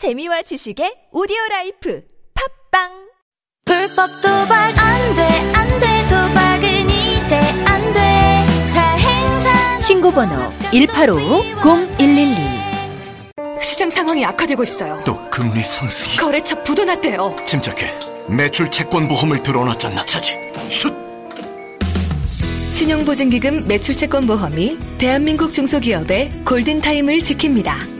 재미와 지식의 오디오 라이프 팟빵 불법 도박 안 돼, 안 돼, 도박은 이제 안 돼. 사행사 신고번호 185-0112 시장 상황이 악화되고 있어요. 또 금리 상승이 거래처 부도났대요. 침착해 매출 채권 보험을 들어놨잖아 차지 슛 신용보증기금 매출 채권 보험이 대한민국 중소기업의 골든타임을 지킵니다.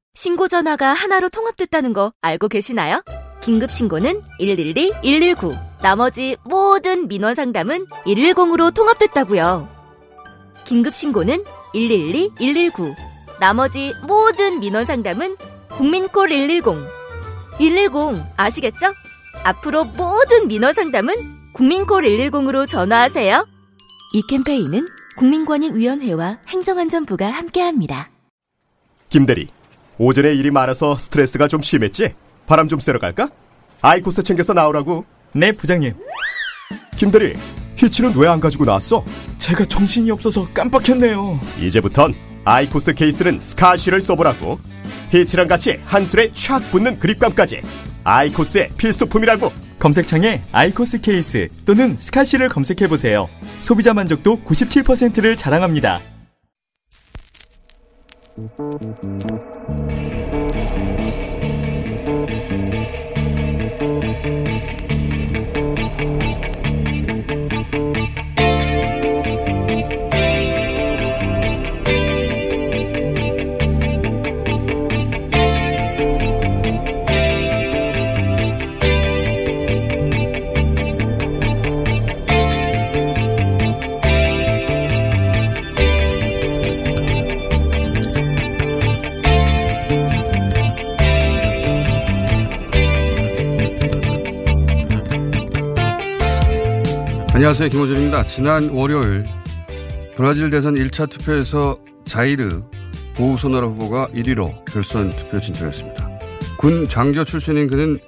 신고 전화가 하나로 통합됐다는 거 알고 계시나요? 긴급 신고는 112, 119 나머지 모든 민원 상담은 110으로 통합됐다고요 긴급 신고는 112, 119 나머지 모든 민원 상담은 국민콜 110 110 아시겠죠? 앞으로 모든 민원 상담은 국민콜 110으로 전화하세요. 이 캠페인은 국민권익위원회와 행정안전부가 함께합니다. 김대리, 오전에 일이 많아서 스트레스가 좀 심했지? 바람 좀 쐬러 갈까? 아이코스 챙겨서 나오라고. 네, 부장님. 김대리, 히치는 왜 안 가지고 나왔어? 제가 정신이 없어서 깜빡했네요. 이제부턴 아이코스 케이스는 스카시를 써보라고. 히치랑 같이 한술에 촥 붙는 그립감까지. 아이코스의 필수품이라고. 검색창에 아이코스 케이스 또는 스카시를 검색해보세요. 소비자 만족도 97%를 자랑합니다. Thank you. 안녕하세요. 김호준입니다. 지난 월요일 브라질 대선 1차 투표에서 자이르 보우소나라 후보가 1위로 결선 투표 진출했습니다. 군 장교 출신인 그는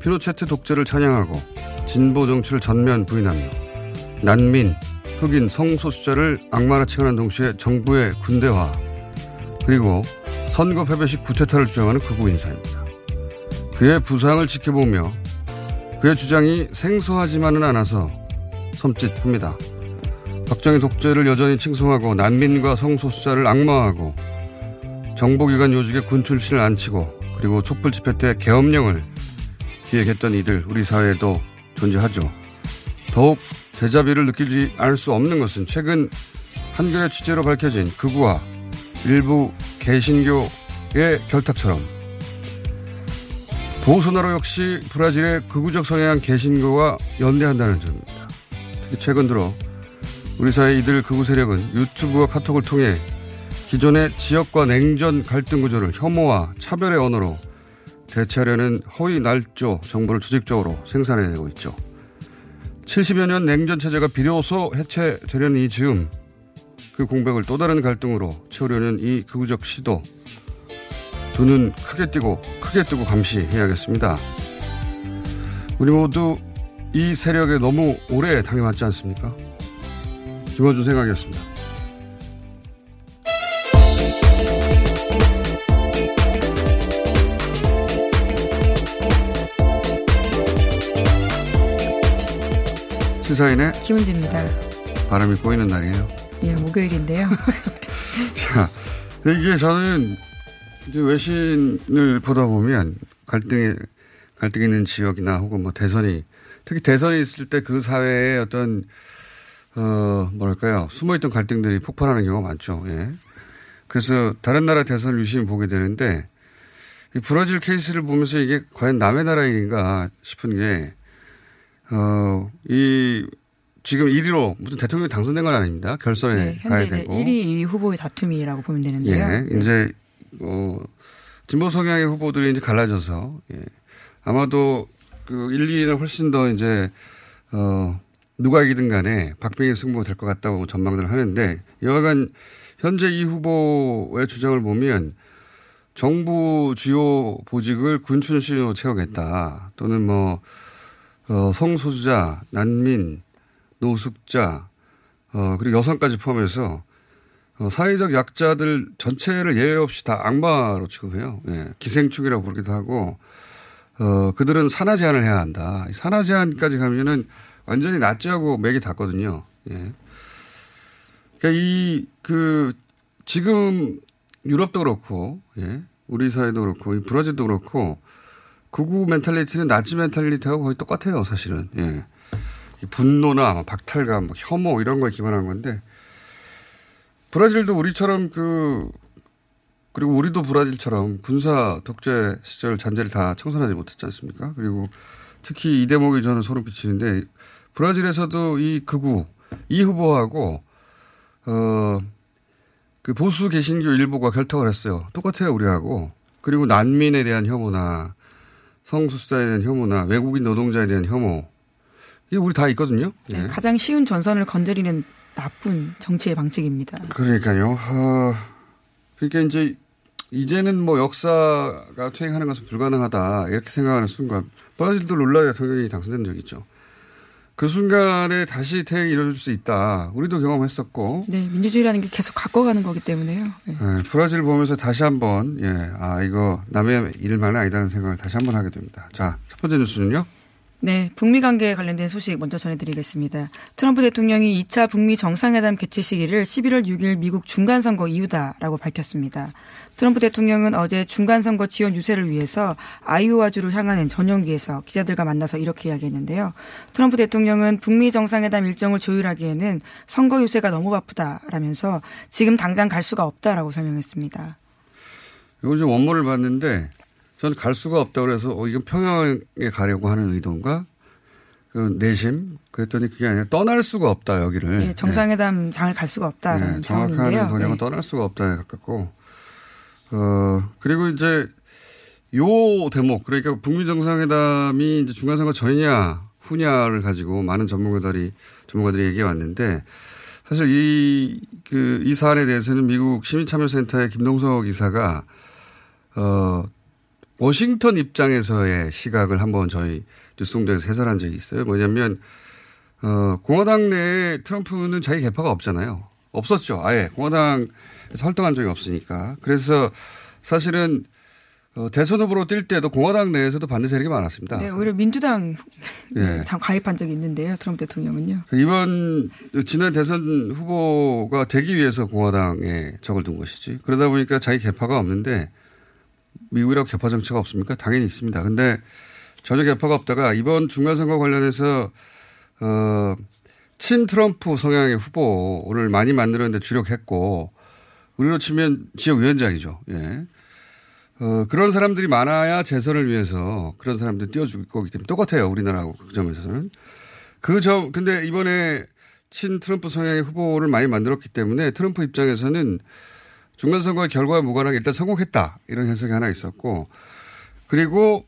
피노체트 독재를 찬양하고 진보 정치를 전면 부인하며 난민, 흑인, 성소수자를 악마라 칭하는 동시에 정부의 군대화 그리고 선거 패배 시 구테타를 주장하는 극우 인사입니다. 그의 부상을 지켜보며 그의 주장이 생소하지만은 않아서 섬찟합니다. 박정희 독재를 여전히 칭송하고 난민과 성소수자를 악마하고 정보기관 요직에 군 출신을 안치고 그리고 촛불 집회 때 계엄령을 기획했던 이들 우리 사회에도 존재하죠. 더욱 대자비를 느끼지 않을 수 없는 것은 최근 한겨레 취재로 밝혀진 극우와 일부 개신교의 결탁처럼 보우소나로 역시 브라질의 극우적 성향 개신교와 연대한다는 점입니다. 최근 들어 우리 사회 이들 극우 세력은 유튜브와 카톡을 통해 기존의 지역과 냉전 갈등 구조를 혐오와 차별의 언어로 대체하려는 허위 날조 정보를 조직적으로 생산해내고 있죠. 70여 년 냉전 체제가 비로소 해체되려는 이 즈음 그 공백을 또 다른 갈등으로 채우려는 이 극우적 시도 두 눈 크게 뜨고 크게 뜨고 감시해야겠습니다. 우리 모두 이 세력에 너무 오래 당해왔지 않습니까? 김어준 생각이었습니다. 시사인의 김은지입니다. 바람이 꼬이는 날이에요. 예, 목요일인데요. 자, 이게 저는 이제 외신을 보다 보면 갈등에 갈등 있는 지역이나 혹은 뭐 대선이 특히 대선이 있을 때 그 사회에 어떤 어 뭐랄까요 숨어있던 갈등들이 폭발하는 경우가 많죠. 예. 그래서 다른 나라 대선을 유심히 보게 되는데 이 브라질 케이스를 보면서 이게 과연 남의 나라 일인가 싶은 게 어, 이 지금 1위로 무슨 대통령이 당선된 건 아닙니다. 결선에 네, 가야 현재 이제 되고. 1위, 2위 후보의 다툼이라고 보면 되는데요. 예, 이제 어 진보 성향의 후보들이 이제 갈라져서 예. 아마도 그 1, 2위는 훨씬 더 이제 어 누가 이기든 간에 박빙의 승부가 될것 같다고 전망들을 하는데 여하간 현재 이 후보의 주장을 보면 정부 주요 보직을 군출신으로 채우겠다 또는 뭐 어, 성소수자, 난민, 노숙자, 어, 그리고 여성까지 포함해서 어, 사회적 약자들 전체를 예외 없이 다 악마로 취급해요. 예, 기생충이라고 부르기도 하고, 어, 그들은 산화 제한을 해야 한다. 이 산화 제한까지 가면은 완전히 납치하고 맥이 닿거든요. 예. 그러니까 이, 그, 지금 유럽도 그렇고, 예, 우리 사회도 그렇고, 이 브라질도 그렇고, 극우 멘탈리티는 나치 멘탈리티하고 거의 똑같아요, 사실은. 예. 이 분노나 뭐 박탈감, 뭐 혐오 이런 거에 기반한 건데, 브라질도 우리처럼 그 그리고 우리도 브라질처럼 군사 독재 시절 잔재를 다 청산하지 못했지 않습니까? 그리고 특히 이 대목이 저는 소름 끼치는데 브라질에서도 이 극우 이 후보하고 어 그 보수 개신교 일부가 결탁을 했어요. 똑같아요 우리하고 그리고 난민에 대한 혐오나 성소수자에 대한 혐오나 외국인 노동자에 대한 혐오 이게 우리 다 있거든요. 네, 네. 가장 쉬운 전선을 건드리는 나쁜 정치의 방식입니다. 그러니까요. 어, 그러니까 이제 이제는 뭐 역사가 퇴행하는 것은 불가능하다 이렇게 생각하는 순간 브라질도 룰라 대통령이 당선된 적이 있죠. 그 순간에 다시 퇴행이 이루어질 수 있다. 우리도 경험했었고. 네, 민주주의라는 게 계속 바꿔가는 거기 때문에요. 네. 네, 브라질 보면서 다시 한번 예, 아 이거 남의 일만은 아니다는 생각을 다시 한번 하게 됩니다. 자, 첫 번째 뉴스는요. 네, 북미 관계에 관련된 소식 먼저 전해드리겠습니다. 트럼프 대통령이 2차 북미 정상회담 개최 시기를 11월 6일 미국 중간선거 이후다라고 밝혔습니다. 트럼프 대통령은 어제 중간선거 지원 유세를 위해서 아이오와주를 향하는 전용기에서 기자들과 만나서 이렇게 이야기했는데요. 트럼프 대통령은 북미 정상회담 일정을 조율하기에는 선거 유세가 너무 바쁘다라면서 지금 당장 갈 수가 없다라고 설명했습니다. 이거 좀 원문을 봤는데 저는 갈 수가 없다 그래서 어, 이건 평양에 가려고 하는 의도인가? 그 내심 그랬더니 그게 아니라 떠날 수가 없다 여기를. 네, 정상회담 장을 갈 수가 없다라는 네, 정확한. 번역은 네. 떠날 수가 없다에 가깝고. 어 그리고 이제 요 대목 그러니까 북미 정상회담이 이제 중간선거 전이냐 후냐를 가지고 많은 전문가들이 전문가들이 얘기해 왔는데 사실 이 그이 사안에 대해서는 미국 시민참여센터의 김동석 이사가 어 워싱턴 입장에서의 시각을 한번 저희 뉴스공장에서 해설한 적이 있어요. 뭐냐면 어 공화당 내에 트럼프는 자기 개파가 없잖아요. 없었죠. 아예 공화당에서 활동한 적이 없으니까. 그래서 사실은 어, 대선 후보로 뛸 때도 공화당 내에서도 반대 세력이 많았습니다. 네, 오히려 민주당 예. 당 가입한 적이 있는데요. 트럼프 대통령은요. 이번 지난 대선 후보가 되기 위해서 공화당에 적을 둔 것이지. 그러다 보니까 자기 개파가 없는데 미국이라고 개파 정치가 없습니까? 당연히 있습니다. 근데 전혀 개파가 없다가 이번 중간선거 관련해서 어, 친 트럼프 성향의 후보를 많이 만들었는데 주력했고 우리로 치면 지역위원장이죠. 예. 어, 그런 사람들이 많아야 재선을 위해서 그런 사람들 띄워줄 거기 때문에 똑같아요. 우리나라하고 그 점에서는. 그 점, 근데 이번에 친 트럼프 성향의 후보를 많이 만들었기 때문에 트럼프 입장에서는 중간선거의 결과와 무관하게 일단 성공했다. 이런 해석이 하나 있었고 그리고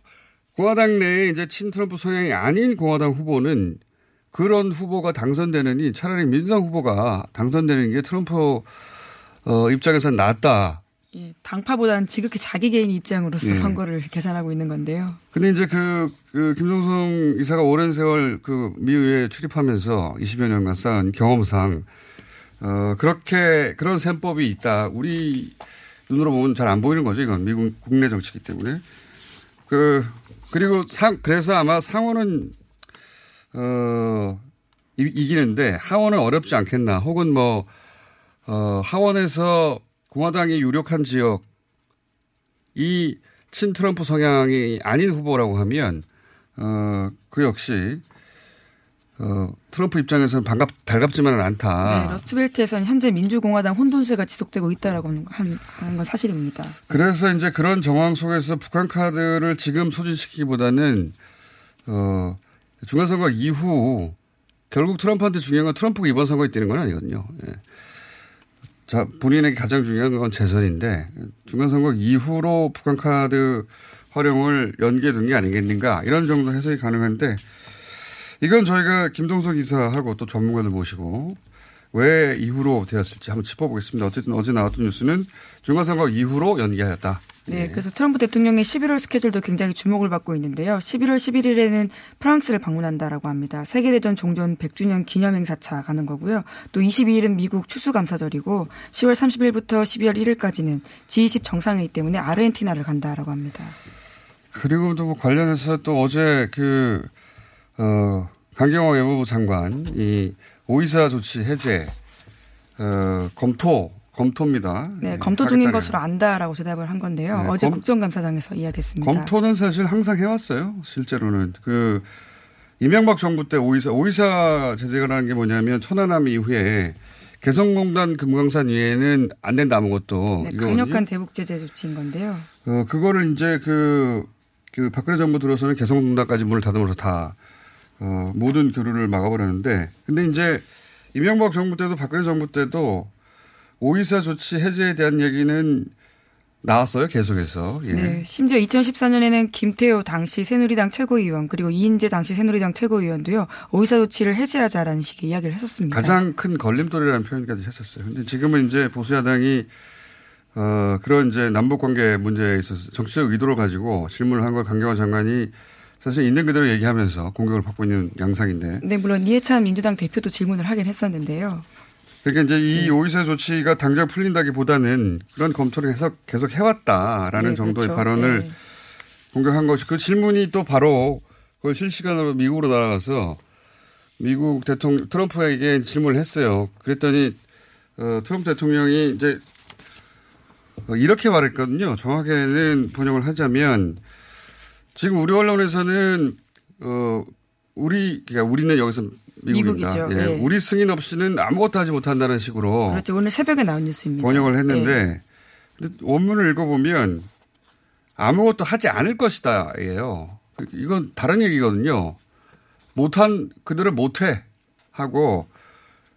공화당 내에 이제 친 트럼프 성향이 아닌 공화당 후보는 그런 후보가 당선되느니 차라리 민주당 후보가 당선되는 게 트럼프 어, 입장에서는 낫다. 예, 당파보다는 지극히 자기 개인 입장으로서 예. 선거를 계산하고 있는 건데요. 근데 이제 그, 그 김동성 이사가 오랜 세월 그 미의회에 출입하면서 20여 년간 쌓은 경험상 어, 그렇게 그런 셈법이 있다. 우리 눈으로 보면 잘 안 보이는 거죠. 이건 미국 국내 정치기 때문에. 그, 그리고 상, 그래서 아마 상원은, 어, 이, 이기는데 하원은 어렵지 않겠나. 혹은 뭐, 어, 하원에서 공화당이 유력한 지역 이 친 트럼프 성향이 아닌 후보라고 하면 어, 그 역시 어, 트럼프 입장에서는 반갑, 달갑지만은 않다. 네, 러스트벨트에서는 현재 민주공화당 혼돈세가 지속되고 있다라고 한, 하는 건 사실입니다. 그래서 이제 그런 정황 속에서 북한 카드를 지금 소진시키기보다는 어, 중간선거 이후 결국 트럼프한테 중요한 건 트럼프가 이번 선거에 뛰는 건 아니거든요. 예. 자, 본인에게 가장 중요한 건 재선인데 중간선거 이후로 북한 카드 활용을 연기해 둔 게 아니겠는가 이런 정도 해석이 가능한데 이건 저희가 김동석 이사하고 또 전문가들 모시고 왜 이후로 되었을지 한번 짚어보겠습니다. 어쨌든 어제 나왔던 뉴스는 중간선거 이후로 연기하였다. 네, 그래서 트럼프 대통령의 11월 스케줄도 굉장히 주목을 받고 있는데요. 11월 11일에는 프랑스를 방문한다라고 합니다. 세계대전 종전 100주년 기념 행사차 가는 거고요. 또 22일은 미국 추수감사절이고 10월 30일부터 12월 1일까지는 G20 정상회의 때문에 아르헨티나를 간다라고 합니다. 그리고 또 관련해서 또 어제 그, 어, 강경호 외무부 장관이 오이사 조치 해제, 어, 검토 검토입니다. 네, 검토 중인 것으로 안다라고 대답을 한 건데요. 네, 어제 검, 국정감사장에서 이야기했습니다. 검토는 사실 항상 해왔어요. 실제로는 그 이명박 정부 때 오이사 오이사 제재가라는 게 뭐냐면 천안함 이후에 개성공단 금강산 위에는 안 된다 아무것도. 네, 강력한 대북 제재 조치인 건데요. 어 그거를 이제 그, 그 박근혜 정부 들어서는 개성공단까지 문을 닫으면서 다 어, 모든 교류를 막아버렸는데 근데 이제 이명박 정부 때도 박근혜 정부 때도 오이사 조치 해제에 대한 얘기는 나왔어요, 계속해서. 예. 네. 심지어 2014년에는 김태호 당시 새누리당 최고위원 그리고 이인재 당시 새누리당 최고위원도요 오이사 조치를 해제하자라는 식의 이야기를 했었습니다. 가장 큰 걸림돌이라는 표현까지 했었어요. 근데 지금은 이제 보수 야당이 어 그런 이제 남북 관계 문제에 있어서 정치적 의도를 가지고 질문을 한 걸 강경화 장관이 사실 있는 그대로 얘기하면서 공격을 받고 있는 양상인데. 네, 물론 이해찬 민주당 대표도 질문을 하긴 했었는데요. 그러니까 이제 이 네. 오이사 조치가 당장 풀린다기보다는 그런 검토를 계속 계속 해왔다라는 네, 정도의 그렇죠. 발언을 네. 공격한 것이 그 질문이 또 바로 그걸 실시간으로 미국으로 날아가서 미국 대통령 트럼프에게 질문을 했어요. 그랬더니 어, 트럼프 대통령이 이제 어, 이렇게 말했거든요. 정확히는 번역을 하자면 지금 우리 언론에서는 어 우리 그러니까 우리는 여기서 미국입니다. 미국이죠. 예. 네. 우리 승인 없이는 아무것도 하지 못한다는 식으로 그렇죠. 오늘 새벽에 나온 뉴스입니다. 번역을 했는데 네. 원문을 읽어보면 아무것도 하지 않을 것이다예요. 이건 다른 얘기거든요. 못한 그들을 못해 하고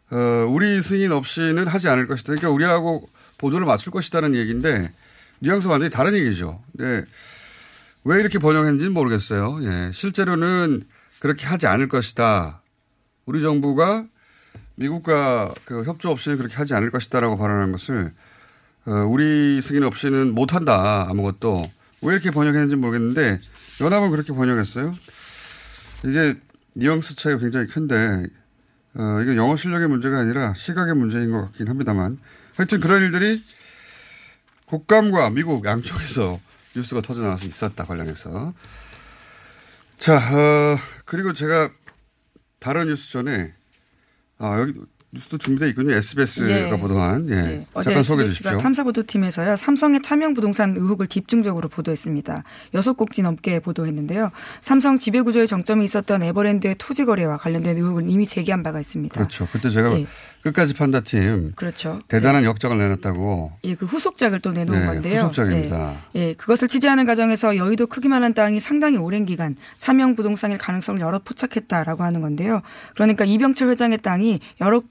어, 우리 승인 없이는 하지 않을 것이다. 그러니까 우리하고 보조를 맞출 것이다는 얘기인데 뉘앙스 완전히 다른 얘기죠. 네. 왜 이렇게 번역했는지는 모르겠어요. 예. 실제로는 그렇게 하지 않을 것이다. 우리 정부가 미국과 그 협조 없이는 그렇게 하지 않을 것이다라고 발언한 것을 어, 우리 승인 없이는 못한다 아무것도 왜 이렇게 번역했는지 모르겠는데 연합은 그렇게 번역했어요. 이게 뉘앙스 차이가 굉장히 큰데 어, 이게 영어 실력의 문제가 아니라 시각의 문제인 것 같긴 합니다만 하여튼 그런 일들이 국감과 미국 양쪽에서 뉴스가 터져 나와서 있었다 관련해서 자 어, 그리고 제가 다른 뉴스 전에 아 여기 뉴스도 준비되어 있군요. SBS가 예. 보도한. 예. 예. 잠깐 소개해 주십시오. 탐사 보도팀에서요. 삼성의 차명 부동산 의혹을 집중적으로 보도했습니다. 여섯 곡지 넘게 보도했는데요. 삼성 지배 구조에 정점이 있었던 에버랜드의 토지 거래와 관련된 의혹을 이미 제기한 바가 있습니다. 그렇죠. 그때 제가 예. 끝까지 판다팀. 그렇죠. 대단한 예. 역작을 내놨다고. 예, 그 후속작을 또 내놓은 네, 건데요. 후속작입니다. 예. 예, 그것을 취재하는 과정에서 여의도 크기만한 땅이 상당히 오랜 기간 차명 부동산일 가능성을 여러 포착했다라고 하는 건데요. 그러니까 이병철 회장의 땅이 여러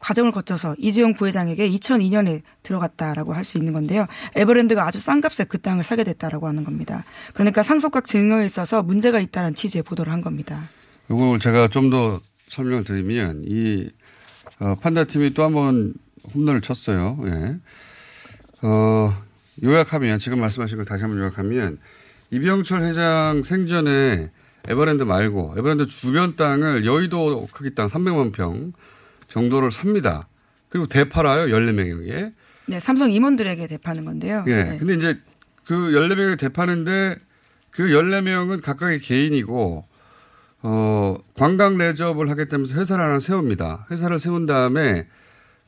과정을 거쳐서 이재용 부회장에게 2002년에 들어갔다라고 할 수 있는 건데요. 에버랜드가 아주 싼 값에 그 땅을 사게 됐다라고 하는 겁니다. 그러니까 상속각 증여에 있어서 문제가 있다는 취지의 보도를 한 겁니다. 이걸 제가 좀 더 설명을 드리면 이 어, 판다팀이 또 한 번 홈런을 쳤어요. 예. 어, 요약하면 지금 말씀하신 걸 다시 한번 요약하면 이병철 회장 생전에 에버랜드 말고 에버랜드 주변 땅을 여의도 크기 땅 300만 평 정도를 삽니다. 그리고 대팔아요. 14명에게. 네, 삼성 임원들에게 대파는 건데요. 예. 네. 근데 이제 그 14명을 대파는데 그 14명은 각각의 개인이고 어, 관광 레저업을 하겠다면서 회사를 하나 세웁니다. 회사를 세운 다음에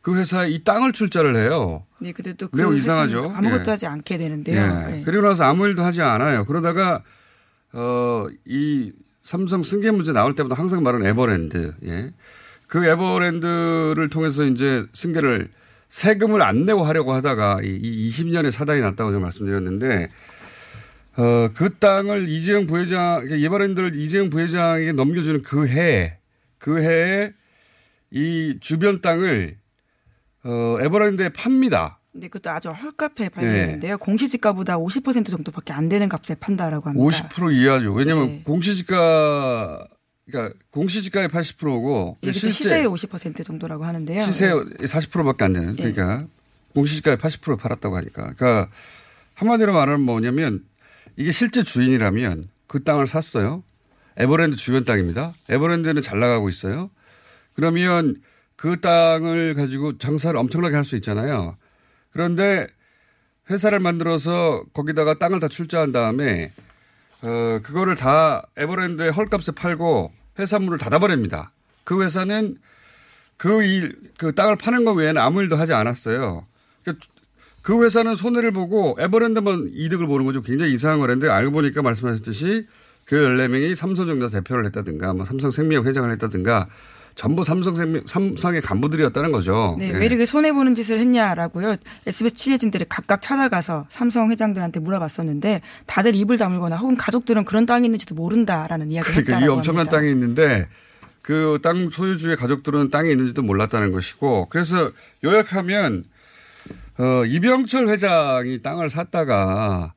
그 회사에 이 땅을 출자를 해요. 네, 근데 또 그 매우 이상하죠. 아무것도 예. 하지 않게 되는데요. 예. 네. 그리고 나서 아무 일도 하지 않아요. 그러다가 어, 이 삼성 승계 문제 나올 때마다 항상 말하는 에버랜드. 예. 그 에버랜드를 통해서 이제 승계를 세금을 안 내고 하려고 하다가 이 20년의 사단이 났다고 제가 말씀드렸는데 어, 그 땅을 이재용 부회장, 에버랜드를 이재용 부회장에게 넘겨주는 그 해, 그 해에 이 주변 땅을 어, 에버랜드에 팝니다. 근데 그것도 아주 헐값에 발견했는데요. 공시지가보다 50% 정도밖에 안 되는 값에 판다라고 합니다. 50% 이하죠. 왜냐하면 공시지가 그러니까 공시지가의 80%고 이게 또 시세의 50% 정도라고 하는데요. 시세 네. 40%밖에 안 되는. 그러니까 공시지가의 80% 팔았다고 하니까. 그러니까 한마디로 말하면 뭐냐면 이게 실제 주인이라면 그 땅을 샀어요. 에버랜드 주변 땅입니다. 에버랜드는 잘 나가고 있어요. 그러면 그 땅을 가지고 장사를 엄청나게 할 수 있잖아요. 그런데 회사를 만들어서 거기다가 땅을 다 출자한 다음에 어, 그거를 다 에버랜드에 헐값에 팔고 회사문을 닫아버립니다. 그 회사는 그 일, 그 땅을 파는 것 외에는 아무 일도 하지 않았어요. 그러니까 그 회사는 손해를 보고 에버랜드만 이득을 보는 거죠. 굉장히 이상한 거랬는데 알고 보니까 말씀하셨듯이 그 14명이 삼성전자 대표를 했다든가 뭐 삼성생명 회장을 했다든가 전부 삼성생명, 삼성의 간부들이었다는 거죠. 네, 예. 왜 이렇게 손해보는 짓을 했냐라고요. SBS 취재진들이 각각 찾아가서 삼성 회장들한테 물어봤었는데 다들 입을 다물거나 혹은 가족들은 그런 땅이 있는지도 모른다라는 이야기를 그러니까 했다라고 이 엄청난 합니다. 땅이 있는데 그 땅 소유주의 가족들은 땅이 있는지도 몰랐다는 것이고 그래서 요약하면 어, 이병철 회장이 땅을 샀다가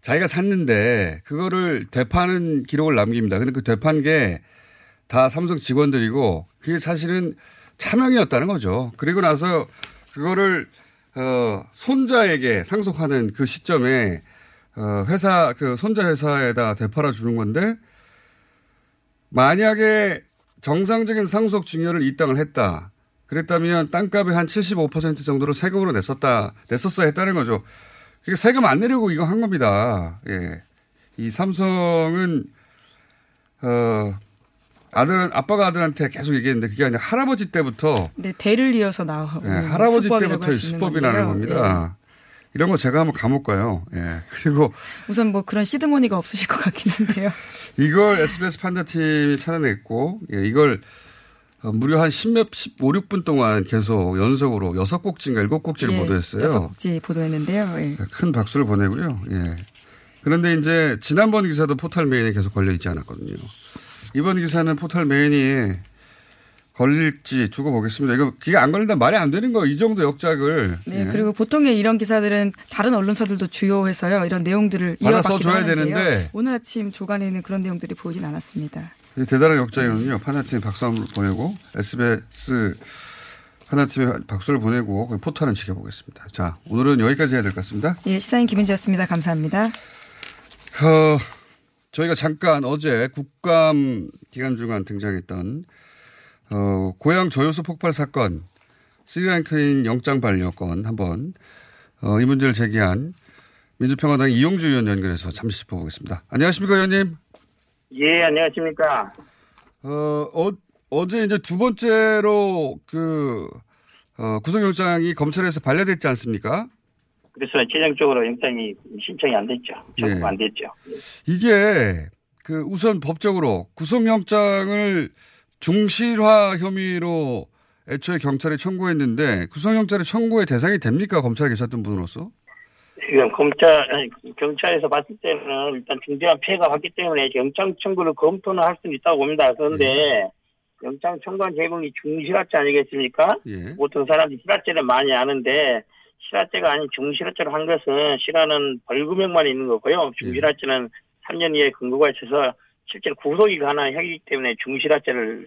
자기가 샀는데 그거를 되파는 기록을 남깁니다. 근데 그 되판 게 다 삼성 직원들이고 그게 사실은 차명이었다는 거죠. 그리고 나서 그거를 어, 손자에게 상속하는 그 시점에 어, 회사 그 손자 회사에다 되팔아 주는 건데 만약에 정상적인 상속 증여를 이 땅을 했다. 그랬다면 땅값의 한 75% 정도를 세금으로 냈었다, 냈었어야 했다는 거죠. 그게 세금 안 내려고 이거 한 겁니다. 예. 이 삼성은, 어, 아들은, 아빠가 아들한테 계속 얘기했는데 그게 아니라 할아버지 때부터 네, 대를 이어서 나온 예, 할아버지 수법이라고 때부터 수법이라는. 겁니다. 이런 거 제가 한번 감옥 가요. 예. 그리고 예. 우선 뭐 그런 시드머니가 없으실 것 같긴 한데요. 이걸 SBS 판다팀이 찾아냈고, 예, 이걸 어, 무려 한 10몇, 15, 6분 동안 계속 연속으로 여섯 곡지인가 일곱 곡지를 예, 보도했어요. 여섯 곡지 보도했는데요. 예. 큰 박수를 보내고요. 예. 그런데 이제 지난번 기사도 포털 메인에 계속 걸려 있지 않았거든요. 이번 기사는 포털 메인이 걸릴지 두고 보겠습니다. 이거 기가 안 걸린다 말이 안 되는 거예요. 이 정도 역작을. 네, 예. 그리고 보통의 이런 기사들은 다른 언론사들도 주요해서요. 이런 내용들을 써줘야 하는데요. 되는데. 오늘 아침 조간에는 그런 내용들이 보이진 않았습니다. 이 대단한 역작이거든요. 파나팀 박수 한번 보내고 SBS 파나팀에 박수를 보내고 그 포털은 지켜보겠습니다. 자, 오늘은 여기까지 해야 될 것 같습니다. 예, 시사인 김은지였습니다. 감사합니다. 어, 저희가 잠깐 어제 국감 기간 중간 등장했던 어, 고향 조효수 폭발 사건 스리랑카인 영장 반려건 한번 어, 이 문제를 제기한 민주평화당 이용주 의원 연결해서 잠시 짚어보겠습니다. 안녕하십니까 의원님? 예, 안녕하십니까. 어, 어, 어제 이제 두 번째로 그 어, 구속영장이 검찰에서 반려됐지 않습니까? 그래서 최종적으로 영장이 신청이 안 됐죠. 청구 예. 안 됐죠. 이게 그 우선 법적으로 구속영장을 중실화 혐의로 애초에 경찰이 청구했는데 구속영장의 청구의 대상이 됩니까? 검찰에 계셨던 분으로서? 지금 검찰, 아니, 경찰에서 봤을 때는 일단 중대한 피해가 왔기 때문에 영장 청구를 검토는 할 수는 있다고 봅니다. 그런데 영장 청구한 제목이 중실화죄 아니겠습니까? 예. 보통 사람들이 실화죄를 많이 아는데 실화죄가 아닌 중실화죄로 한 것은 실화는 벌금형만 있는 거고요. 중실화죄는 3년 이하의 근거가 있어서 실제로 구속이 가능한 혐의이기 때문에 중실화죄를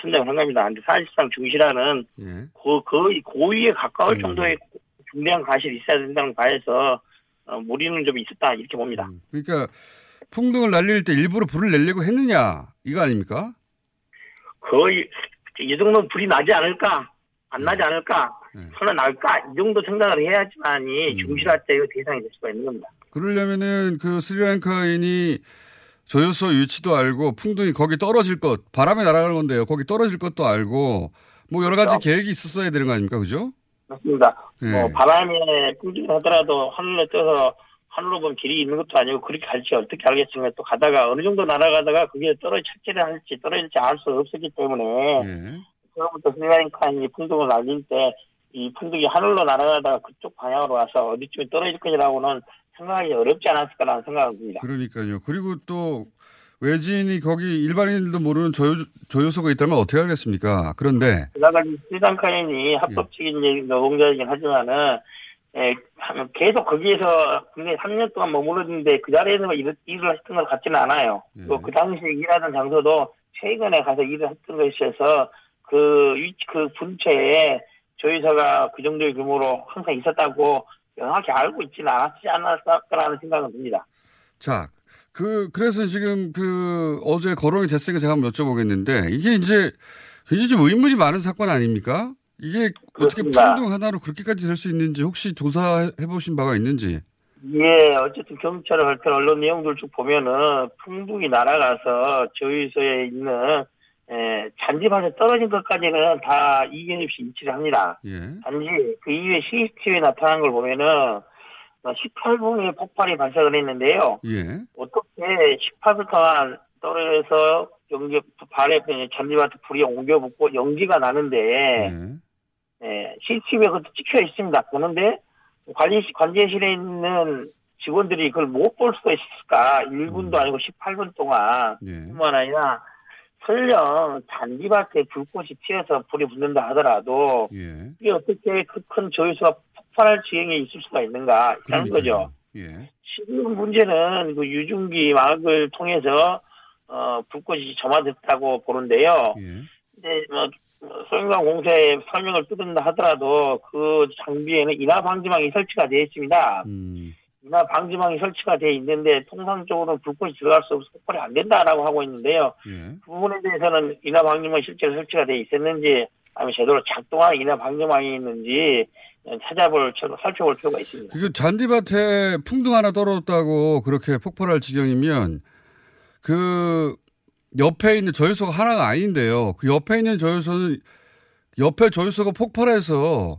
선정을 한 겁니다. 근데 사실상 중실화는 예. 거, 거의 고의에 가까울 음. 정도의 중대한 과실이 있어야 된다는 바에서 어, 무리는 좀 있었다 이렇게 봅니다. 그러니까 풍등을 날릴 때 일부러 불을 내려고 했느냐 이거 아닙니까? 거의 이 정도는 불이 나지 않을까 안 나지 네. 않을까 설마 날까 이 정도 생각을 해야지만이 음. 중실화죄의 대상이 될 수가 있는 겁니다. 그러려면은 그 스리랑카인이 조효소 위치도 알고 풍등이 거기 떨어질 것 바람에 날아가는 건데요. 거기 떨어질 것도 알고 뭐 여러 가지 그렇죠. 계획이 있었어야 되는 거 아닙니까, 그죠? 맞습니다. 예. 뭐 바람에 풍기하더라도 하늘에 떠서 하늘로 보면 길이 있는 것도 아니고 그렇게 갈지 어떻게 알겠습니까? 또 가다가 어느 정도 날아가다가 그게 떨어져 착지를 할지 떨어질지 알 수 없었기 때문에 예. 그로부터 스리랑카인이 풍등을 날릴 때 이 풍등이 하늘로 날아가다가 그쪽 방향으로 와서 어디쯤에 떨어질 것이라고는 생각하기 어렵지 않았을까라는 생각을 듭니다. 그러니까요. 그리고 또 외지인이 거기 일반인들도 모르는 저요, 저요소가 있다면 어떻게 알겠습니까? 그런데 그다가 스리랑카인이 합법적인 노동자이긴 하지만은 에, 계속 거기에서 굉장히 3년 동안 머무르는데 그 자리에서 일, 일을 했던 것 같지는 않아요. 또그 당시에 일하던 장소도 최근에 가서 일을 했던 것이어서 그 위치 그 분처에 조이사가 그 정도의 규모로 항상 있었다고 명확히 알고 있지는 않았지 않았을까라는 생각은 듭니다. 자, 그 그래서 지금 그 어제 거론이 됐으니까 제가 한번 여쭤보겠는데 이게 이제 굉장히 좀 의문이 많은 사건 아닙니까? 이게 어떻게 그렇습니다. 풍등 하나로 그렇게까지 될 수 있는지 혹시 조사해 보신 바가 있는지? 예, 어쨌든 경찰의 발표 언론 내용들 쭉 보면은 풍등이 날아가서 조이소에 있는 에, 잔디밭에 떨어진 것까지는 다 이견 없이 인치를 합니다. 예. 단지 그 이후에 CCTV에 나타난 걸 보면은 18분의 폭발이 발생을 했는데요. 예. 어떻게 18분 동안 떨어져서 연기 발에 잔디밭에 불이 옮겨 붙고 연기가 나는데 예, CCTV에 그것도 찍혀 있습니다. 보는데 관리 관제실에 있는 직원들이 그걸 못 볼 수가 있을까? 1분도 아니고 18분 동안 예. 뿐만 아니라 설령 잔디밭에 불꽃이 튀어서 불이 붙는다 하더라도 예. 이게 어떻게 그 큰 조회수가 폭발할 지경에 있을 수가 있는가 하는 거죠. 예. 지금 문제는 그 유증기 막을 통해서 어 불꽃이 점화됐다고 보는데요. 예. 근데 뭐 소형관 공사에 설명을 뜯는다 하더라도 그 장비에는 인화 방지망이 설치가 되어 있습니다. 음. 인화 방지망이 설치가 되어 있는데 통상적으로는 불꽃이 들어갈 수 없어 폭발이 안 된다라고 하고 있는데요. 예. 그 부분에 대해서는 인화 방지망이 실제로 설치가 되어 있었는지 아니면 제대로 작동하는 인화 방지망이 있는지 찾아볼 살펴볼 필요가 있습니다. 그 잔디밭에 풍등 하나 떨어졌다고 그렇게 폭발할 지경이면 그 옆에 있는 저유소가 하나가 아닌데요. 그 옆에 있는 저유소는 옆에 저유소가 폭발해서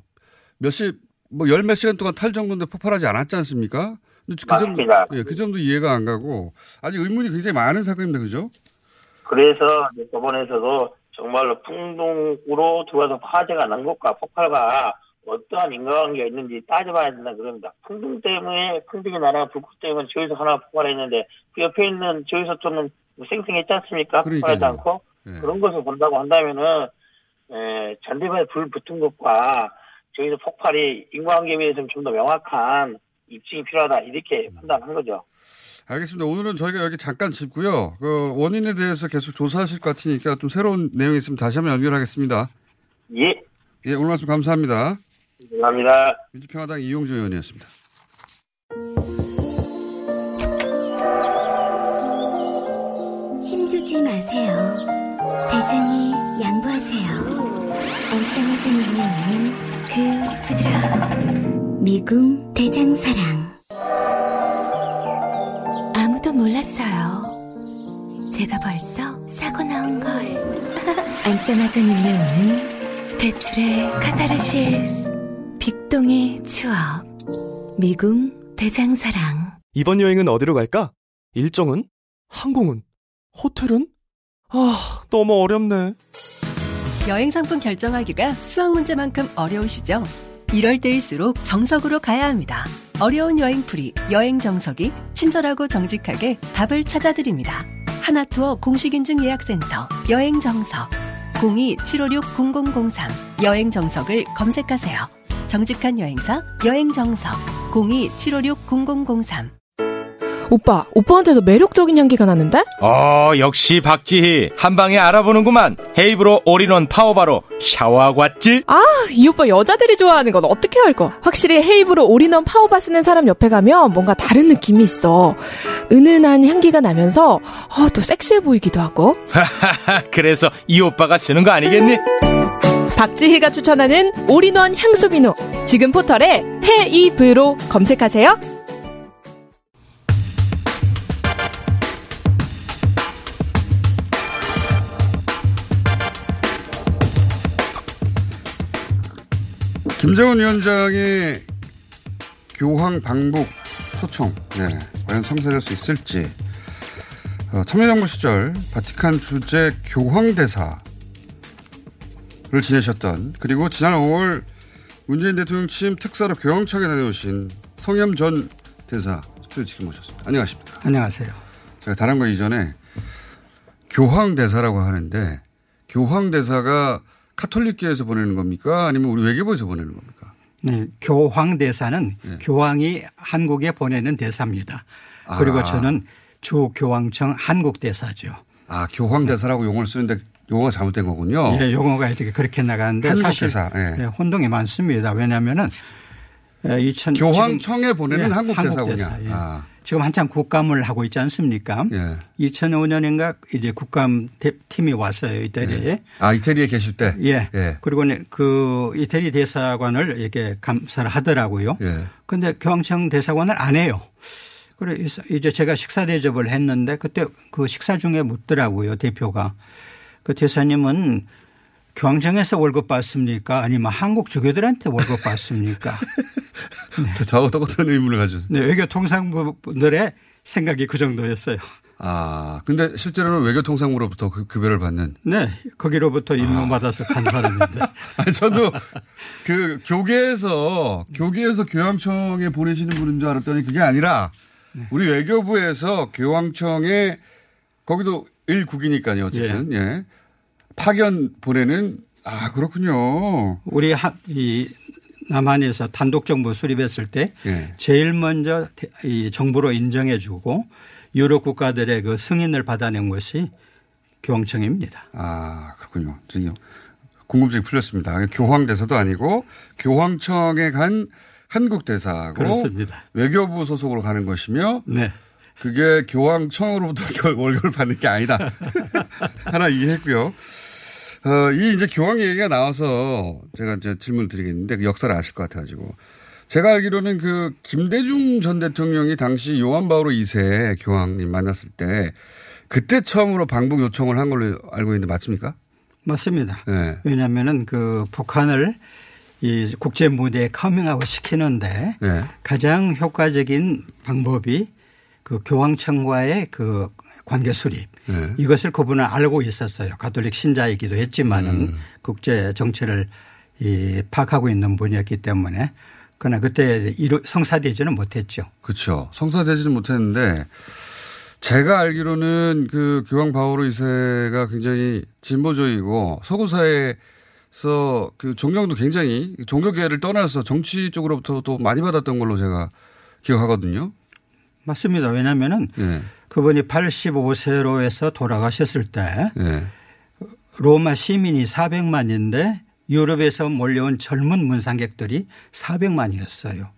몇십 뭐 열 몇 시간 동안 탈 정도인데 폭발하지 않았지 않습니까? 그 점도 맞습니다. 예, 그 점도 이해가 안 가고 아직 의문이 굉장히 많은 사건입니다. 그죠? 그래서 법원에서도 정말로 풍동으로 들어와서 화재가 난 것과 폭발과 어떠한 인과관계가 있는지 따져봐야 된다 그럽니다. 풍등 때문에 풍등이 나라 불꽃 때문에 저기서 하나 폭발했는데 그 옆에 있는 저기서 또는 뭐 생생했지 않습니까? 폭발하지. 않고 예. 그런 것을 본다고 한다면은 에, 잔디밭에 불 붙은 것과 저기서 폭발이 인과관계에 대해서는 좀 더 명확한 입증이 필요하다 이렇게 판단한 거죠. 알겠습니다. 오늘은 저희가 여기 잠깐 짚고요. 그 원인에 대해서 계속 조사하실 것 같으니까 좀 새로운 내용이 있으면 다시 한번 연결하겠습니다. 예. 예, 오늘 말씀 감사합니다. 감사합니다. 민주평화당 이용주 의원이었습니다. 힘주지 마세요. 대장이 양보하세요. 엉짱해진 영양은 그 부드러운 미궁 대장사랑. 아무도 몰랐어요. 제가 벌써 사고 나온 걸. 앉자마자 밀려오는 배출의 카타르시스. 빅동의 추억. 미궁 대장사랑. 이번 여행은 어디로 갈까? 일정은? 항공은? 호텔은? 아, 너무 어렵네. 여행 상품 결정하기가 수학 문제만큼 어려우시죠? 이럴 때일수록 정석으로 가야 합니다. 어려운 여행풀이 여행 정석이 친절하고 정직하게 답을 찾아드립니다. 하나투어 공식인증 예약센터 여행 정석 02-756-0003 여행 정석을 검색하세요. 정직한 여행사 여행 정석 02-756-0003 오빠, 오빠한테서 매력적인 향기가 나는데? 어, 역시 박지희. 한 방에 알아보는구만. 헤이브로 올인원 파워바로 샤워하고 왔지? 아, 이 오빠 여자들이 좋아하는 건 어떻게 알고? 확실히 헤이브로 올인원 파워바 쓰는 사람 옆에 가면 뭔가 다른 느낌이 있어. 은은한 향기가 나면서 어, 또 섹시해 보이기도 하고. 그래서 이 오빠가 쓰는 거 아니겠니? 박지희가 추천하는 올인원 향수 비누. 지금 포털에 헤이브로 검색하세요. 김정은 위원장의 교황 방북 소총, 네, 과연 성사될 수 있을지. 어, 참여정부 시절 바티칸 주재 교황 대사 를 지내셨던 그리고 지난 5월 문재인 대통령 취임 특사로 교황청에 다녀오신 성염 전 대사 스튜디오 지금 모셨습니다. 안녕하십니까. 안녕하세요. 제가 다른 거 이전에 교황 대사라고 하는데 교황 대사가 카톨릭계에서 보내는 겁니까? 아니면 우리 외교부에서 보내는 겁니까? 네, 교황 대사는 예. 교황이 한국에 보내는 대사입니다. 그리고 아. 저는 주 교황청 한국 대사죠. 아, 교황 대사라고 용어를 쓰는데 용어가 잘못된 거군요. 예, 용어가 이렇게 그렇게 나가는데 사실 예. 예, 혼동이 많습니다. 왜냐하면은 2000 교황청에 보내는 한국 대사군요. 대사, 예. 아. 지금 한참 국감을 하고 있지 않습니까? 예. 2005년인가 이제 국감 대- 팀이 왔어요 이태리에. 아, 이태리에 계실 때? 예. 예. 그리고 그 이태리 대사관을 이렇게 감사를 하더라고요. 예. 근데 교황청 대사관을 안 해요. 그래 이제 제가 식사 대접을 했는데 그때 그 식사 중에 묻더라고요 대표가 그 대사님은 교황청에서 월급 받습니까 아니면 한국 주교들한테 월급 받습니까? 저하고 똑같은 의문을 가지고. 네, 외교 통상부 분들의 생각이 그 정도였어요. 아, 근데 실제로는 외교통상부로부터 그 급여를 받는. 네, 거기로부터 임명받아서 간 사람인데. 아니, 저도 그 교계에서, 교계에서 교황청에 보내시는 분인 줄 알았더니 그게 아니라 우리 외교부에서 교황청에 거기도 1국이니까요. 어쨌든. 예. 파견 보내는 아, 그렇군요. 우리 하, 이 남한에서 단독 정부 수립했을 때 예. 제일 먼저 대- 이 정부로 인정해 주고 유럽 국가들의 그 승인을 받아낸 것이 교황청입니다. 아, 그렇군요. 저기 궁금증이 풀렸습니다. 교황대사도 아니고 교황청에 간 한국 대사고 그렇습니다. 외교부 소속으로 가는 것이며 네. 그게 교황청으로부터 결- 월급을 받는 게 아니다. 하나 이해했고요. 어, 이 이제 교황 얘기가 나와서 제가 이제 질문 드리겠는데 그 역사를 아실 것 같아가지고 제가 알기로는 그 김대중 전 대통령이 당시 요한 바오로 2세 교황님 만났을 때 그때 처음으로 방북 요청을 한 걸로 알고 있는데 맞습니까? 맞습니다. 네. 왜냐하면은 그 북한을 이 국제 무대에 커밍아웃 시키는데 네. 가장 효과적인 방법이 그 교황청과의 그 관계 수립 네. 이것을 그분은 알고 있었어요. 가톨릭 신자이기도 했지만은 음. 국제 정치를 이 파악하고 있는 분이었기 때문에 그러나 그때 성사되지는 못했죠. 그렇죠. 성사되지는 못했는데 제가 알기로는 그 교황 바오로 2세가 굉장히 진보적이고 서구 사회에서 그 존경도 굉장히 종교계를 떠나서 정치 쪽으로부터 또 많이 받았던 걸로 제가 기억하거든요. 맞습니다. 왜냐하면은 예. 그분이 85세로 해서 돌아가셨을 때 예. 로마 시민이 400만인데 유럽에서 몰려온 젊은 문상객들이 400만이었어요.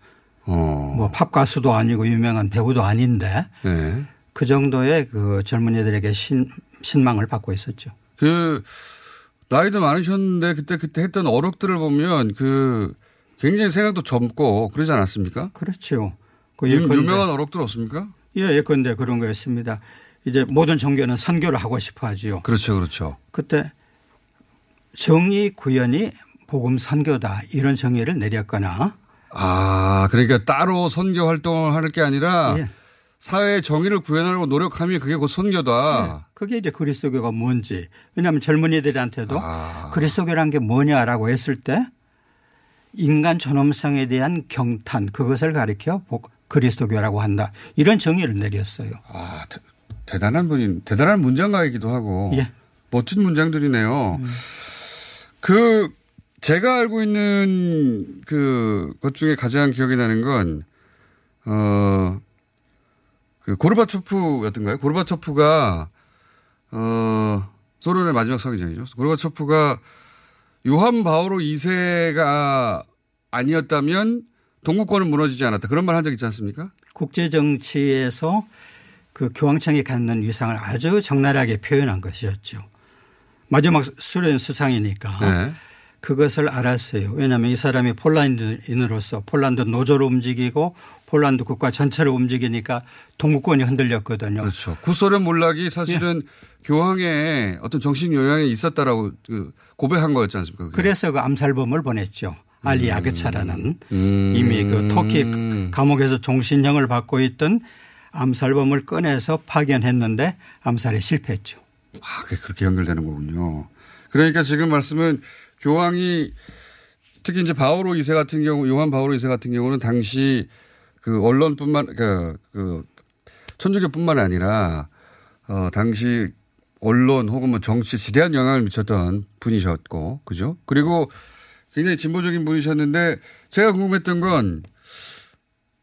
어. 뭐 팝 가수도 아니고 유명한 배우도 아닌데 예. 그 정도의 그 젊은이들에게 신, 신망을 받고 있었죠. 그 나이도 많으셨는데 그때 그때 했던 어록들을 보면 그 굉장히 생각도 젊고 그러지 않았습니까? 그렇죠. 그 유, 예컨대- 유명한 어록들 없습니까? 예, 예컨대 그런 거였습니다. 이제 모든 종교는 선교를 하고 싶어 하지요. 그렇죠, 그렇죠. 그때 정의 구현이 복음 선교다 이런 정의를 내렸거나 아, 그러니까 따로 선교 활동을 하는 게 아니라 예. 사회의 정의를 구현하려고 노력하면 그게 곧 선교다. 그게 이제 그리스도교가 뭔지 왜냐하면 젊은이들한테도 아. 그리스도교란 게 뭐냐라고 했을 때 인간 존엄성에 대한 경탄 그것을 가리켜 복- 그리스도교라고 한다 이런 정의를 내렸어요. 아, 대, 대단한 분이 대단한 문장가이기도 하고 예. 멋진 문장들이네요. 그 제가 알고 있는 그 것 중에 가장 기억이 나는 건 어. 그 고르바초프였던가요? 고르바초프가 어 소련의 마지막 서기장이죠. 고르바초프가 요한 바오로 2세가 아니었다면 동구권은 무너지지 않았다. 그런 말 한 적 있지 않습니까? 국제 정치에서 그 교황청이 갖는 위상을 아주 적나라하게 표현한 것이었죠. 마지막 수련 수상이니까 네. 그것을 알았어요. 왜냐하면 이 사람이 폴란드인으로서 폴란드 노조를 움직이고 폴란드 국가 전체를 움직이니까 동구권이 흔들렸거든요. 그렇죠. 구소련 몰락이 사실은 교황의 어떤 정신 요양에 있었다라고 그 고백한 거였지 않습니까? 그게? 그래서 그 암살범을 보냈죠. 알리 아게차라는 음. 이미 그 터키 감옥에서 종신형을 받고 있던 암살범을 꺼내서 파견했는데 암살에 실패했죠. 아, 그렇게 연결되는 거군요. 그러니까 지금 말씀은 교황이 특히 이제 바오로 2세 같은 경우, 요한 바오로 2세 같은 경우는 당시 그 언론뿐만, 그, 그 천주교뿐만 아니라 어, 당시 언론 혹은 뭐 정치에 지대한 영향을 미쳤던 분이셨고, 그죠? 그리고 굉장히 진보적인 분이셨는데 제가 궁금했던 건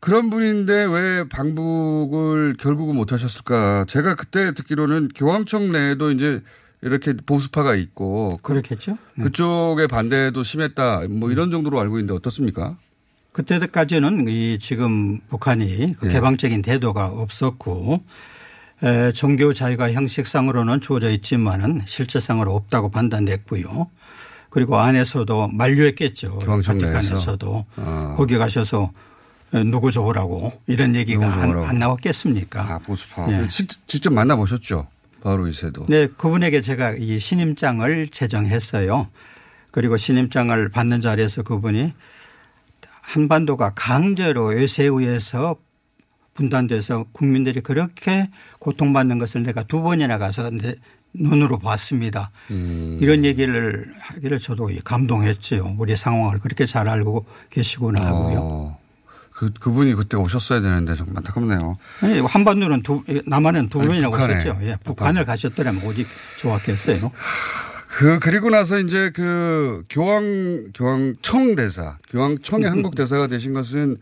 그런 분인데 왜 방북을 결국은 못 하셨을까? 제가 그때 듣기로는 교황청 내에도 이제 이렇게 보수파가 있고 그렇겠죠. 그쪽의 반대도 심했다. 뭐 이런 정도로 알고 있는데 어떻습니까? 그때까지는 이 지금 북한이 그 네. 개방적인 태도가 없었고 에, 종교 자유가 형식상으로는 주어져 있지만은 실제상으로 없다고 판단됐고요. 그리고 안에서도 만류했겠죠. 바티칸에서도 아. 거기 가셔서 누구 좋으라고 이런 얘기가 안. 안 나왔겠습니까? 아, 보수파. 예. 직, 직접 만나보셨죠? 바로 이세도. 네, 그분에게 제가 이 신임장을 제정했어요. 그리고 신임장을 받는 자리에서 그분이 한반도가 강제로 외세에 의해서 분단돼서 국민들이 그렇게 고통받는 것을 내가 두 번이나 가서 내 눈으로 봤습니다. 음. 이런 얘기를 하기를 저도 감동했지요. 우리 상황을 그렇게 잘 알고 계시구나 하고요. 어, 그, 그분이 그때 오셨어야 되는데 정말 안타깝네요. 아니, 한반도는 두, 남한은 두 아니, 번이나 북한에. 오셨죠. 예, 북한을 가셨더라면 오직 좋았겠어요. 그, 그리고 나서 이제 그 교황, 교황청 대사, 교황청의 한국 대사가 되신 것은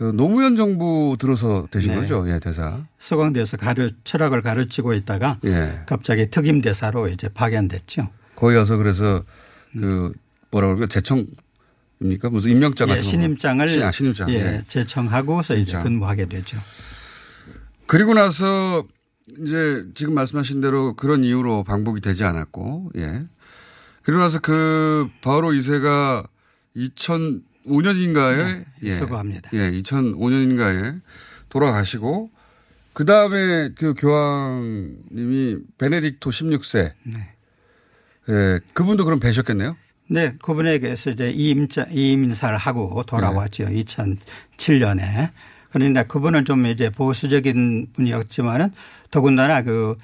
그 노무현 정부 들어서 되신 네. 거죠? 예, 대사. 서강대에서 가르, 철학을 가르치고 있다가 예. 갑자기 특임 대사로 이제 파견됐죠. 거기 가서 그래서 그 뭐라 그럴까 제청입니까? 무슨 임명장 예, 같은 거. 신임장을 신- 아, 신임장. 예, 예. 제청하고서 이제. 근무하게 되죠. 그리고 나서 이제 지금 말씀하신 대로 그런 이유로 방북이 되지 않았고, 예. 그리고 나서 그 바로 2세가 2005년인가에 네, 서거합니다. 예, 2005년인가에 돌아가시고 그 다음에 그 교황님이 베네딕토 16세. 예, 그분도 그럼 뵈셨겠네요? 네, 그분에게서 이제 이임자, 이임인사를 하고 돌아왔죠. 네. 2007년에. 그런데 그분은 좀 이제 보수적인 분이었지만은 더군다나 그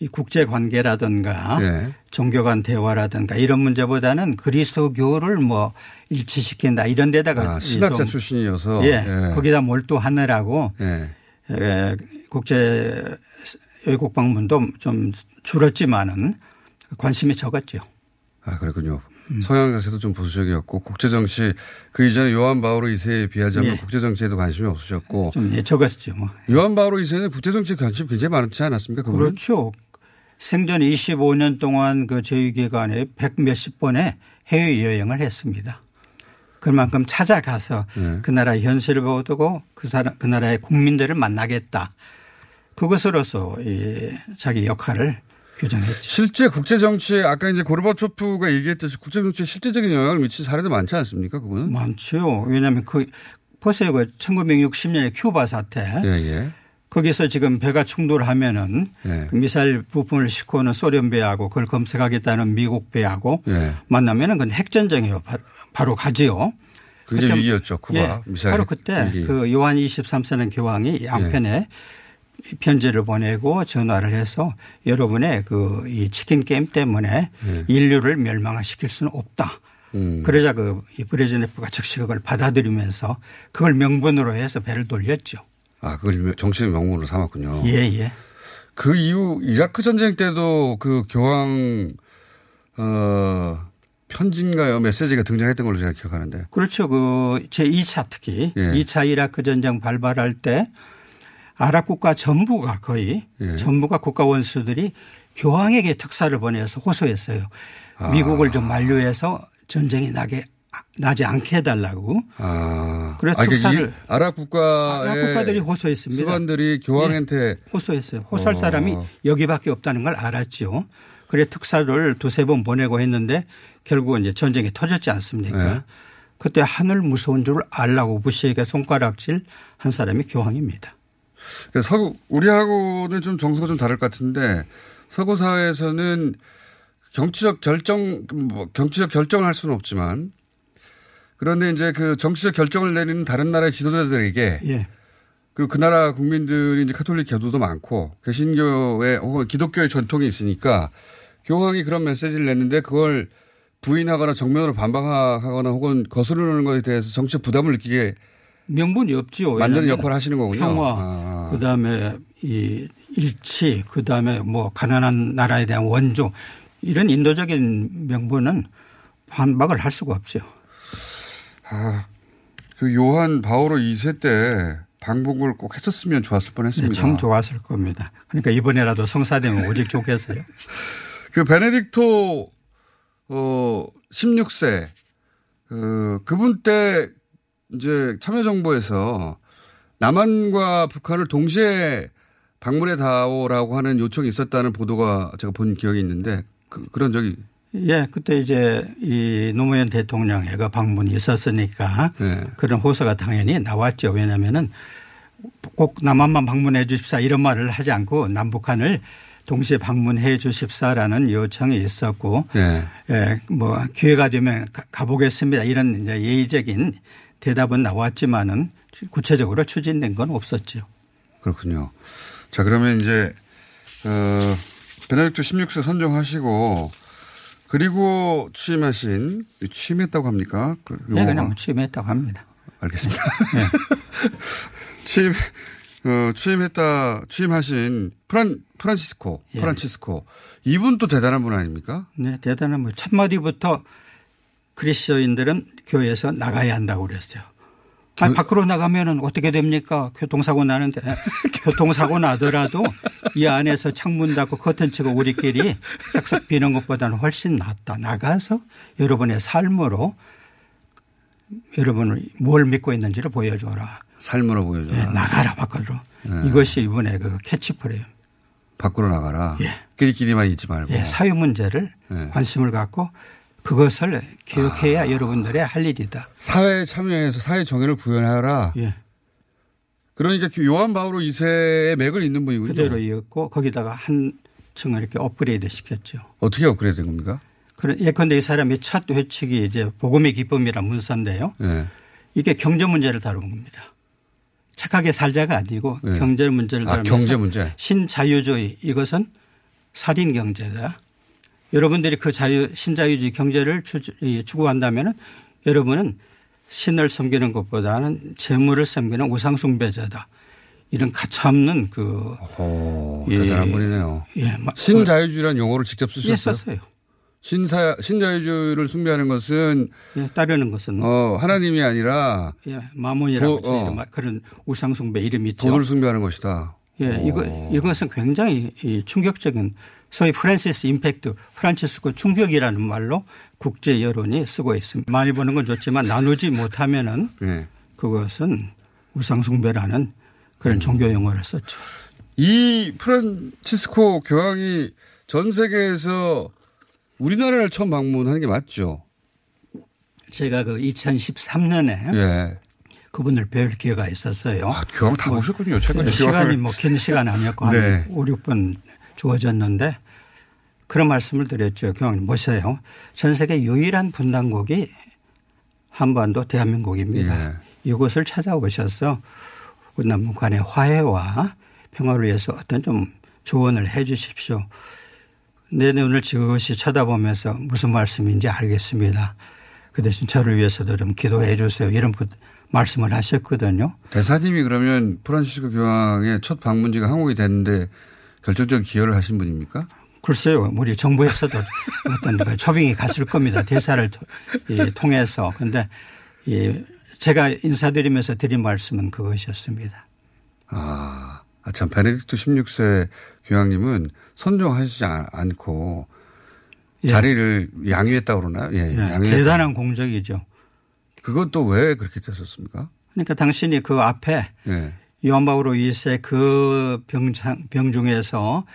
이 국제 관계라든가 네. 종교 간 대화라든가 이런 문제보다는 그리스도교를 뭐 일치시킨다 이런 데다가 아, 이 신학자 좀 출신이어서. 예, 예. 거기다 몰두하느라고 예. 에, 국제 외국 방문도 좀 줄었지만은 관심이 적었죠. 아, 그렇군요. 음. 성향 자체도 좀 보수적이었고 국제 정치 그 이전에 요한 바오로 2세에 비하자면 예. 국제 정치에도 관심이 없으셨고 좀 예, 적었죠. 뭐. 요한 바오로 2세는 국제 정치에 관심이 굉장히 많지 않았습니까? 그분은? 그렇죠. 생전 25년 동안 그 제위기간에 백 몇십 번의 해외 여행을 했습니다. 그만큼 찾아가서 네. 그 나라의 현실을 보고 그 사람, 그 나라의 국민들을 만나겠다. 그것으로서 이 자기 역할을 규정했죠. 실제 국제 정치에 아까 이제 고르바초프가 얘기했듯이 국제 정치에 실제적인 영향을 미친 사례도 많지 않습니까? 그분은? 많죠. 왜냐하면 그 보세요. 그 1960년에 큐바 사태. 예, 예. 거기서 지금 배가 충돌하면은 예. 그 미사일 부품을 싣고 오는 소련 배하고 그걸 검색하겠다는 미국 배하고 예. 만나면은 그건 핵전쟁이요. 바로, 가지요. 굉장히 위기였죠. 쿠바. 예, 미사일 바로 그때 위기. 그 요한 23세는 교황이 양편에 편지를 보내고 전화를 해서 여러분의 그 이 치킨 게임 때문에 예. 인류를 멸망시킬 수는 없다. 음. 그러자 그이 브레즈네프가 즉시 그걸 받아들이면서 그걸 명분으로 해서 배를 돌렸죠. 아, 그걸 정치의 명문으로 삼았군요. 예, 예. 그 이후 이라크 전쟁 때도 그 교황 어 편지인가요 메시지가 등장했던 걸로 제가 기억하는데. 그렇죠. 그 제2차 특히 예. 2차 이라크 전쟁 발발할 때 아랍 국가 전부가 거의 예. 전부가 국가 원수들이 교황에게 특사를 보내서 호소했어요. 아. 미국을 좀 만류해서 전쟁이 나게 나지 않게 해달라고. 아. 그래서 아, 그러니까 특사를 이 아랍 국가의 아랍 국가들이 호소했습니다. 수반들이 교황한테 예, 호소했어요. 호소할 어. 사람이 여기밖에 없다는 걸 알았죠. 그래 특사를 두세 번 보내고 했는데 결국은 이제 전쟁이 터졌지 않습니까? 네. 그때 하늘 무서운 줄 알라고 부시에게 손가락질 한 사람이 교황입니다. 그래서 서구 우리하고는 좀 정서가 좀 다를 것 같은데 서구 사회에서는 정치적 결정 뭐 정치적 결정을 할 수는 없지만 그런데 이제 그 정치적 결정을 내리는 다른 나라의 지도자들에게 예. 그리고 그 나라 국민들이 이제 카톨릭 교도도 많고 개신교의 혹은 기독교의 전통이 있으니까 교황이 그런 메시지를 냈는데 그걸 부인하거나 정면으로 반박하거나 혹은 거스르는 것에 대해서 정치적 부담을 느끼게 명분이 없지요. 만드는 역할을 하시는 거군요. 평화, 아. 그 다음에 이 일치, 그 다음에 뭐 가난한 나라에 대한 원조 이런 인도적인 명분은 반박을 할 수가 없죠. 아, 그 요한 바오로 2세 때 방북을 꼭 했었으면 좋았을 네, 뻔했습니다. 참 좋았을 겁니다. 그러니까 이번에라도 성사되면 오직 좋겠어요. 그 베네딕토 어 16세 그 그분 때 이제 참여정부에서 남한과 북한을 동시에 방문해 다오라고 하는 요청이 있었다는 보도가 제가 본 기억이 있는데 그, 그런 적이 예, 그때 이제 이 노무현 대통령의 그 방문이 있었으니까 네. 그런 호소가 당연히 나왔죠. 왜냐하면은 꼭 남한만 방문해 주십사 이런 말을 하지 않고 남북한을 동시에 방문해 주십사라는 요청이 있었고 네. 예, 뭐 기회가 되면 가- 가보겠습니다. 이런 이제 예의적인 대답은 나왔지만은 구체적으로 추진된 건 없었죠. 그렇군요. 자 그러면 이제 어 베네딕토 16세 선정하시고 그리고 취임하신 취임했다고 합니까? 그 네? 그냥 취임했다고 합니다. 알겠습니다. 취임, 어, 취임했다, 취임하신 프란, 프란시스코, 예. 프란치스코. 이분 또 대단한 분 아닙니까? 네, 대단한 뭐 첫마디부터 그리스도인들은 교회에서 나가야 한다고 그랬어요. 아니, 밖으로 나가면은 어떻게 됩니까? 교통사고 나는데 교통사고 나더라도 이 안에서 창문 닫고 커튼 치고 우리끼리 싹싹 비는 것보다는 훨씬 낫다. 나가서 여러분의 삶으로 여러분을 뭘 믿고 있는지를 보여줘라. 삶으로 보여줘. 예, 나가라 밖으로. 네. 이것이 이번에 그 캐치프레이즈. 밖으로 나가라. 예. 끼리끼리만 있지 말고. 예, 사회 문제를 네. 관심을 갖고 그것을 교육해야 아. 여러분들의 할 일이다. 사회에 참여해서 사회 정의를 구현하라. 예. 그러니까 요한 바오로 2세의 맥을 잇는 분이군요. 그대로 이었고 거기다가 한 층을 이렇게 업그레이드 시켰죠. 어떻게 업그레이드 된 겁니까? 그런 예컨대 이 사람이 첫 회칙이 이제 복음의 기쁨이란 문서인데요. 예. 이게 경제 문제를 다루는 겁니다. 착하게 살자가 아니고 네. 경제 문제를 아, 경제 문제. 신자유주의 이것은 살인 경제다. 여러분들이 그 자유 신자유주의 경제를 추, 추구한다면은 여러분은 신을 섬기는 것보다는 재물을 섬기는 우상 숭배자다. 이런 가차없는 그 오, 예. 대단한 분이네요. 예, 마- 신자유주의라는 용어를 직접 쓰셨어요? 예, 썼어요. 신사, 신자유주의를 숭배하는 것은 예, 따르는 것은 어, 하나님이 아니라 예, 마몬이라고 도- 어. 그런 우상 숭배 이름이 있죠. 돈을 숭배하는 것이다. 예, 이거 이것은 굉장히 이 충격적인 소위 Francis impact, 프란치스코 충격이라는 말로 국제 여론이 쓰고 있습니다. 많이 보는 건 좋지만 나누지 못하면은 네. 그것은 우상 숭배라는 음. 그런 종교 용어를 썼죠. 이 프란치스코 교황이 전 세계에서 우리나라를 처음 방문하는 게 맞죠? 제가 그 2013년에 예. 그분을 뵐 기회가 있었어요. 아, 교황 다 보셨군요. 최근에 네, 시간이 교황을. 뭐긴 시간 아니었고 네. 한 5, 6분 주어졌는데 그런 말씀을 드렸죠. 교황님 보세요. 전 세계 유일한 분단국이 한반도 대한민국입니다. 예. 이곳을 찾아오셔서 남북 간의 화해와 평화를 위해서 어떤 좀 조언을 해 주십시오. 내 눈을 지그시 쳐다보면서 무슨 말씀인지 알겠습니다. 그 대신 저를 위해서도 좀 기도해 주세요. 이런 부- 말씀을 하셨거든요. 대사님이 그러면 프란치스코 교황의 첫 방문지가 한국이 됐는데 결정적인 기여를 하신 분입니까? 글쎄요, 우리 정부에서도 어떤 그 초빙이 갔을 겁니다. 대사를 통해서. 근데 이 제가 인사드리면서 드린 말씀은 그것이었습니다. 아, 아, 참, 베네딕토 16세 교황님은 선정하시지 않- 않고 예. 자리를 양위했다고 그러나요? 예, 예, 양위했다. 대단한 공적이죠. 그것도 왜 그렇게 됐었습니까? 그러니까 당신이 그 앞에 예. 요한바오로 2세 그 병상, 병중에서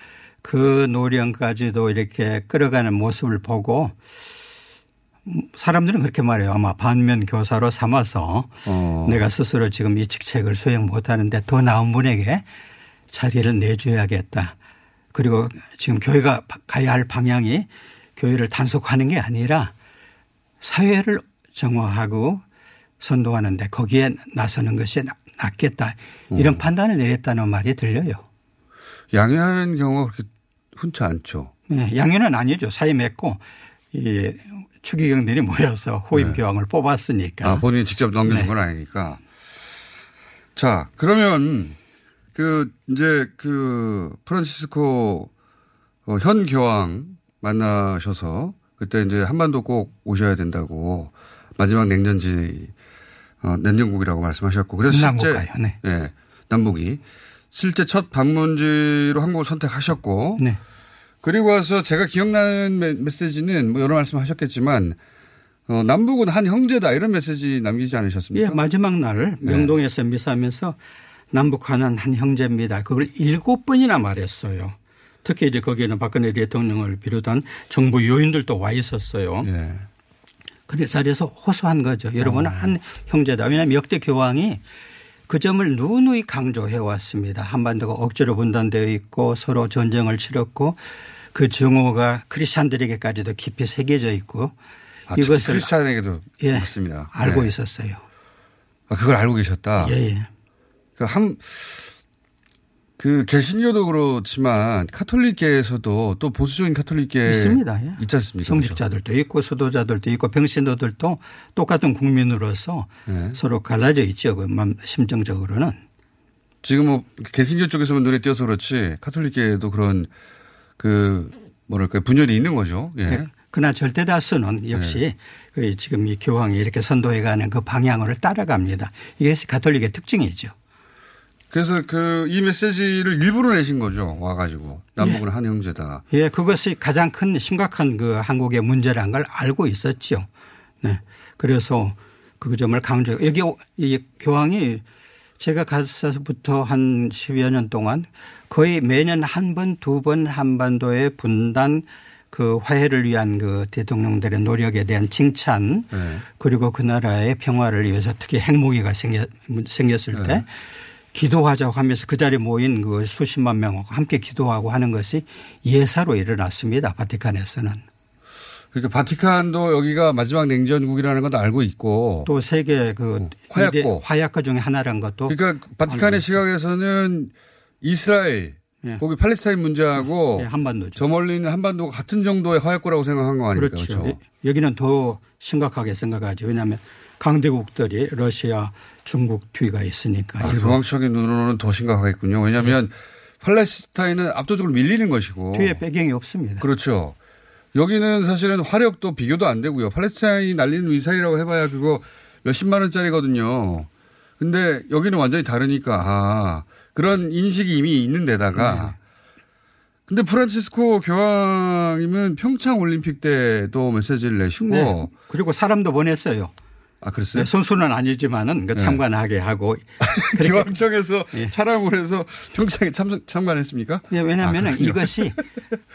그 노령까지도 이렇게 끌어가는 모습을 보고 사람들은 그렇게 말해요. 아마 반면 교사로 삼아서 어. 내가 스스로 지금 이 직책을 수행 못하는데 더 나은 분에게 자리를 내줘야겠다. 그리고 지금 교회가 가야 할 방향이 교회를 단속하는 게 아니라 사회를 정화하고 선도하는데 거기에 나서는 것이 낫겠다 이런 음. 판단을 내렸다는 말이 들려요. 양해하는 경우가 그렇게 흔치 않죠. 네, 양해는 아니죠. 사이 맺고 이 추기경들이 모여서 호임 교황을 뽑았으니까. 네. 아, 본인이 직접 넘겨준 네. 건 아니니까. 자, 그러면 그 이제 그 프란치스코 어, 현 교황 만나셔서 그때 이제 한반도 꼭 오셔야 된다고 마지막 냉전지 어, 냉전국이라고 말씀하셨고 그래서 실제 남북가요. 네. 예, 남북이 실제 첫 방문지로 한국을 선택하셨고 네. 그리고 와서 제가 기억나는 메- 메시지는 뭐 여러 말씀하셨겠지만 어, 남북은 한 형제다 이런 메시지 남기지 않으셨습니까? 예, 마지막 날 네. 명동에서 미사하면서 남북한은 한 형제입니다. 그걸 일곱 번이나 말했어요. 특히 이제 거기에는 박근혜 대통령을 비롯한 정부 요인들도 와 있었어요. 예. 그래 자리에서 호소한 거죠. 여러분은 어. 한 형제다. 왜냐하면 역대 교황이 그 점을 누누이 강조해 왔습니다. 한반도가 억지로 분단되어 있고 서로 전쟁을 치렀고 그 증오가 크리스찬들에게까지도 깊이 새겨져 있고 아, 특히 크리스찬에게도 예, 맞습니다. 알고 네. 있었어요. 아, 그걸 알고 계셨다. 예, 예. 그 한, 그 개신교도 그렇지만 카톨릭계에서도 또 보수적인 카톨릭계 있습니다. 예. 있지 않습니까? 성직자들도 있고 수도자들도 있고 병신도들도 똑같은 국민으로서 네. 서로 갈라져 있죠. 그 맘- 심정적으로는. 지금 뭐 개신교 쪽에서만 눈에 띄어서 그렇지 카톨릭계에도 그런 그 뭐랄까 분열이 있는 거죠. 예. 예. 그러나 절대 다수는 역시 그 지금 이 교황이 이렇게 선도해가는 그 방향을 따라갑니다. 이게 가톨릭의 특징이죠. 그래서 그 이 메시지를 일부러 내신 거죠. 와가지고 남북은 한 형제다. 예, 그것이 가장 큰 심각한 그 한국의 문제라는 걸 알고 있었죠. 네. 그래서 그 점을 강조, 여기 이 교황이 제가 가서부터 한 10여 년 동안 거의 매년 한 번, 두 번 한반도의 분단 그 화해를 위한 그 대통령들의 노력에 대한 칭찬 네. 그리고 그 나라의 평화를 위해서 특히 핵무기가 생겼, 생겼을 때 네. 기도하자고 하면서 그 자리에 모인 그 수십만 명하고 함께 기도하고 하는 것이 예사로 일어났습니다. 바티칸에서는. 그러니까 바티칸도 여기가 마지막 냉전국이라는 것도 알고 있고 또 세계 그 화약고. 이대 화약고 중에 하나라는 것도 그러니까 바티칸의 시각에서는 이스라엘 거기 팔레스타인 문제하고 예, 한반도죠. 저 멀리 있는 한반도가 같은 정도의 화약고라고 생각한 거 아닙니까? 그렇죠. 그렇죠. 여기는 더 심각하게 생각하죠. 왜냐하면 강대국들이 러시아, 중국 뒤가 있으니까. 아, 교황적인 눈으로는 더 심각하겠군요. 왜냐하면 팔레스타인은 압도적으로 밀리는 것이고 뒤에 배경이 없습니다. 그렇죠. 여기는 사실은 화력도 비교도 안 되고요. 팔레스타인이 날리는 미사일이라고 해봐야 그거 몇십만 원짜리거든요. 근데 여기는 완전히 다르니까 아, 그런 인식이 이미 있는 데다가 네. 근데 프란치스코 교황님은 평창 올림픽 때도 메시지를 내시고 네. 그리고 사람도 보냈어요. 아, 그랬어요? 네, 선수는 아니지만은 그 네. 참관하게 하고. 교황청에서 사람을 해서 평창에 참, 참관했습니까? 예, 왜냐하면 아. 이것이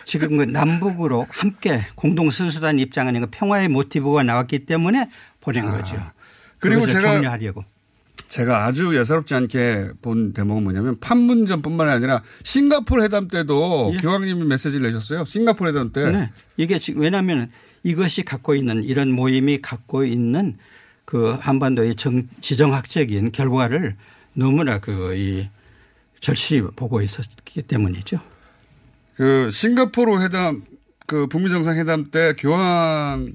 지금 그 남북으로 함께 공동 선수단 입장 아닌 그 평화의 모티브가 나왔기 때문에 보낸 거죠. 아. 그리고 그것을 제가 격려하려고. 제가 아주 예사롭지 않게 본 대목은 뭐냐면 판문점뿐만 아니라 싱가포르 회담 때도 교황님이 메시지를 내셨어요. 싱가포르 회담 때. 예. 네. 이게 지금 왜냐하면 이것이 갖고 있는 이런 모임이 갖고 있는 그 한반도의 정, 지정학적인 결과를 너무나 그 이 절실히 보고 있었기 때문이죠. 그 싱가포르 회담 그 북미 정상 회담 때 교황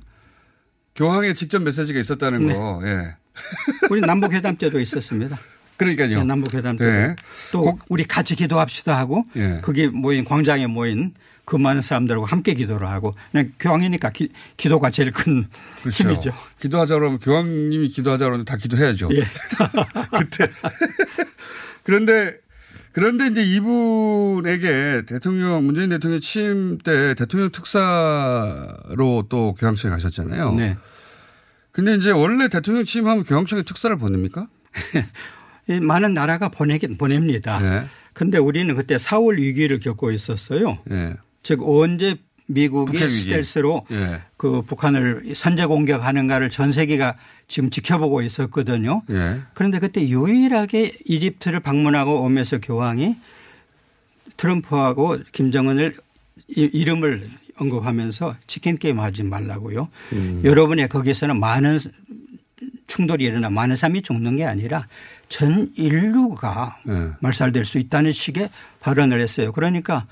교황의 직접 메시지가 있었다는 네. 거. 예. 우리 남북 회담 때도 있었습니다. 그러니까요. 네, 남북 회담 때. 네. 또 우리 같이 기도합시다 하고 예. 거기 모인 광장에 모인 그 많은 사람들하고 함께 기도를 하고 그냥 교황이니까 기, 도가 제일 큰 그렇죠. 힘이죠. 기도하자 그러면 교황님이 기도하자 그러면 다 기도해야죠. 예. 그때. 그런데 그런데 이제 이분에게 대통령 문재인 대통령 취임 때 대통령 특사로 또 교황청에 가셨잖아요. 네. 근데 이제 원래 대통령 취임하면 교황청에 특사를 보냅니까? 이 많은 나라가 보내긴 보냅니다. 네. 근데 우리는 그때 4월 위기를 겪고 있었어요. 예. 즉 언제 미국이. 스텔스로 예. 그 북한을 선제 공격하는가를 전 세계가 지금 지켜보고 있었거든요. 예. 그런데 그때 유일하게 이집트를 방문하고 오면서 교황이 트럼프하고 김정은을 이- 이름을 언급하면서 치킨 게임 하지 말라고요. 음. 여러분의 거기서는 많은 충돌이 일어나 많은 사람이 죽는 게 아니라 전 인류가 네. 말살될 수 있다는 식의 발언을 했어요. 그러니까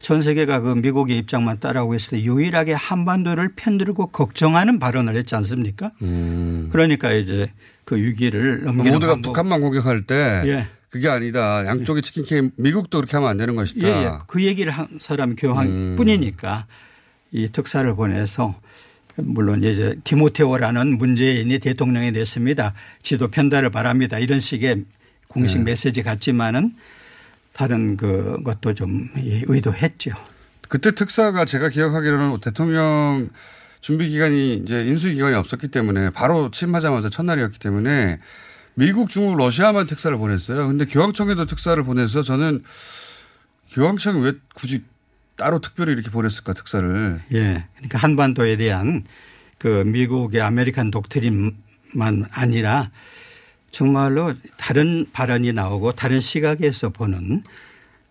전 세계가 그 미국의 입장만 따라오고 있을 때 유일하게 한반도를 편들고 걱정하는 발언을 했지 않습니까? 음. 그러니까 이제 그 위기를 넘기는 모두가 방법. 북한만 공격할 때 예. 그게 아니다. 양쪽이 치킨 게임 미국도 그렇게 하면 안 되는 것이다. 예, 예. 그 얘기를 한 사람이 교황 음. 뿐이니까 이 특사를 보내서 물론 이제 디모테오라는 문재인이 대통령이 됐습니다. 지도 편달을 바랍니다. 이런 식의 공식 네. 메시지 같지만은 다른 그 것도 좀 의도했죠. 그때 특사가 제가 기억하기로는 대통령 준비 기간이 이제 인수 기간이 없었기 때문에 바로 취임하자마자 첫날이었기 때문에 미국, 중국, 러시아만 특사를 보냈어요. 근데 교황청에도 특사를 보내서 저는 교황청이 왜 굳이 따로 특별히 이렇게 보냈을까 특사를. 예. 그러니까 한반도에 대한 그 미국의 American doctrine만 아니라 정말로 다른 발언이 나오고 다른 시각에서 보는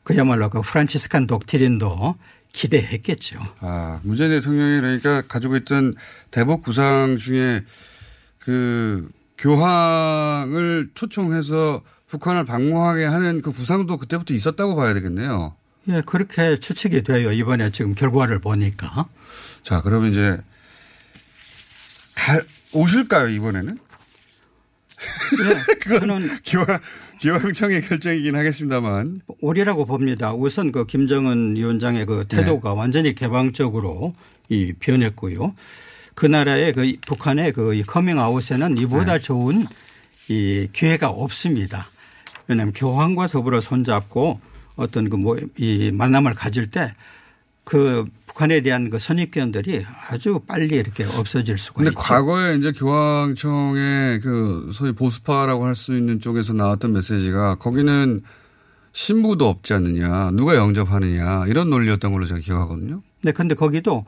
그야말로 그 Franciscan doctrine도 기대했겠죠. 아, 문재인 대통령이 그러니까 가지고 있던 대북 구상 중에 그 교황을 초청해서 북한을 방문하게 하는 그 구상도 그때부터 있었다고 봐야 되겠네요. 예, 그렇게 추측이 돼요. 이번에 지금 결과를 보니까. 자, 그러면 이제 가, 오실까요, 이번에는? 예, 저는 기왕, 기왕청의 결정이긴 하겠습니다만. 오리라고 봅니다. 우선 그 김정은 위원장의 그 태도가 네. 완전히 개방적으로 이 변했고요. 그 나라의 그 북한의 그이 커밍아웃에는 이보다 네. 좋은 이 기회가 없습니다. 왜냐하면 교황과 더불어 손잡고 어떤 그 뭐 이 만남을 가질 때 그 북한에 대한 그 선입견들이 아주 빨리 이렇게 없어질 수가 근데 있죠. 과거에 이제 교황청의 그 소위 보수파라고 할 수 있는 쪽에서 나왔던 메시지가 거기는 신부도 없지 않느냐, 누가 영접하느냐 이런 논리였던 걸로 제가 기억하거든요. 네, 근데 거기도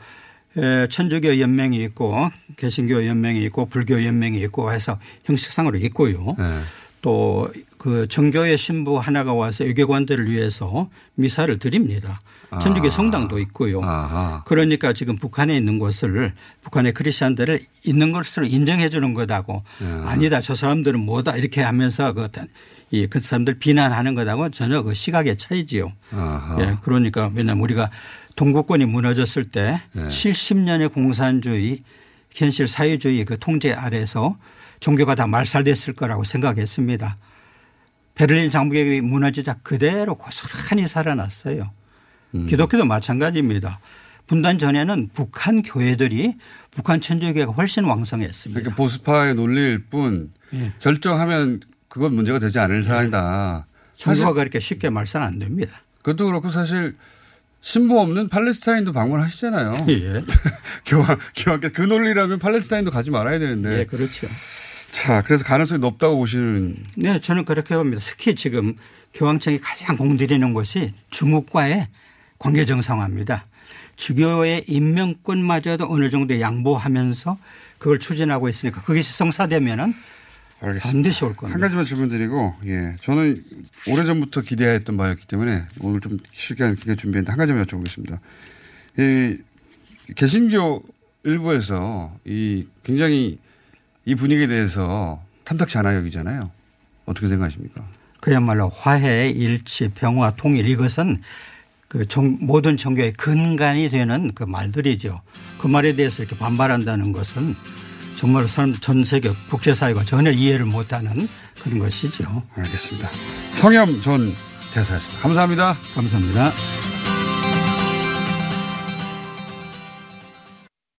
에, 천주교 연맹이 있고 개신교 연맹이 있고 불교 연맹이 있고 해서 형식상으로 있고요. 네. 또그 정교회 신부 하나가 와서 외교관들을 위해서 미사를 드립니다. 천주교 아. 성당도 있고요. 아하. 그러니까 지금 북한에 있는 것을 북한의 크리스천들을 있는 것으로 인정해 주는 거다고 야. 아니다 저 사람들은 뭐다 이렇게 하면서 그, 이, 그 사람들 비난하는 거다고 전혀 그 시각의 차이지요. 아하. 예, 그러니까 왜냐하면 우리가 동구권이 무너졌을 때 네. 70년의 공산주의 현실 사회주의 그 통제 아래서 종교가 다 말살됐을 거라고 생각했습니다. 베를린 장벽이 무너지자 그대로 고스란히 살아났어요. 음. 기독교도 마찬가지입니다. 분단 전에는 북한 교회들이 북한 천주교가 훨씬 왕성했습니다. 그러니까 보수파의 논리일 뿐 예. 결정하면 그건 문제가 되지 않을 사안이다. 종교가 그렇게 쉽게 말살 안 됩니다. 그것도 그렇고 사실 신부 없는 팔레스타인도 방문하시잖아요. 예. 교황, 교황께 그 논리라면 팔레스타인도 가지 말아야 되는데. 예, 그렇죠. 자, 그래서 가능성이 높다고 보시는. 네, 저는 그렇게 봅니다. 특히 지금 교황청이 가장 공들이는 것이 중국과의 관계 정상화입니다. 주교의 임명권마저도 어느 정도 양보하면서 그걸 추진하고 있으니까 그것이 성사되면은 알겠습니다. 반드시 올 겁니다. 한 가지만 질문 드리고, 예. 저는 오래 전부터 기대했던 바였기 때문에 오늘 좀 시간 길게 준비했는데 한 가지만 여쭤보겠습니다. 이 개신교 일부에서 이 굉장히 이 분위기에 대해서 탐탁치 않아 여기잖아요. 어떻게 생각하십니까? 그야말로 화해, 일치, 평화, 통일 이것은 그 종, 모든 종교의 근간이 되는 그 말들이죠. 그 말에 대해서 이렇게 반발한다는 것은 정말 전 세계 국제사회가 전혀 이해를 못하는 그런 것이죠. 알겠습니다. 성염 전 대사였습니다. 감사합니다. 감사합니다.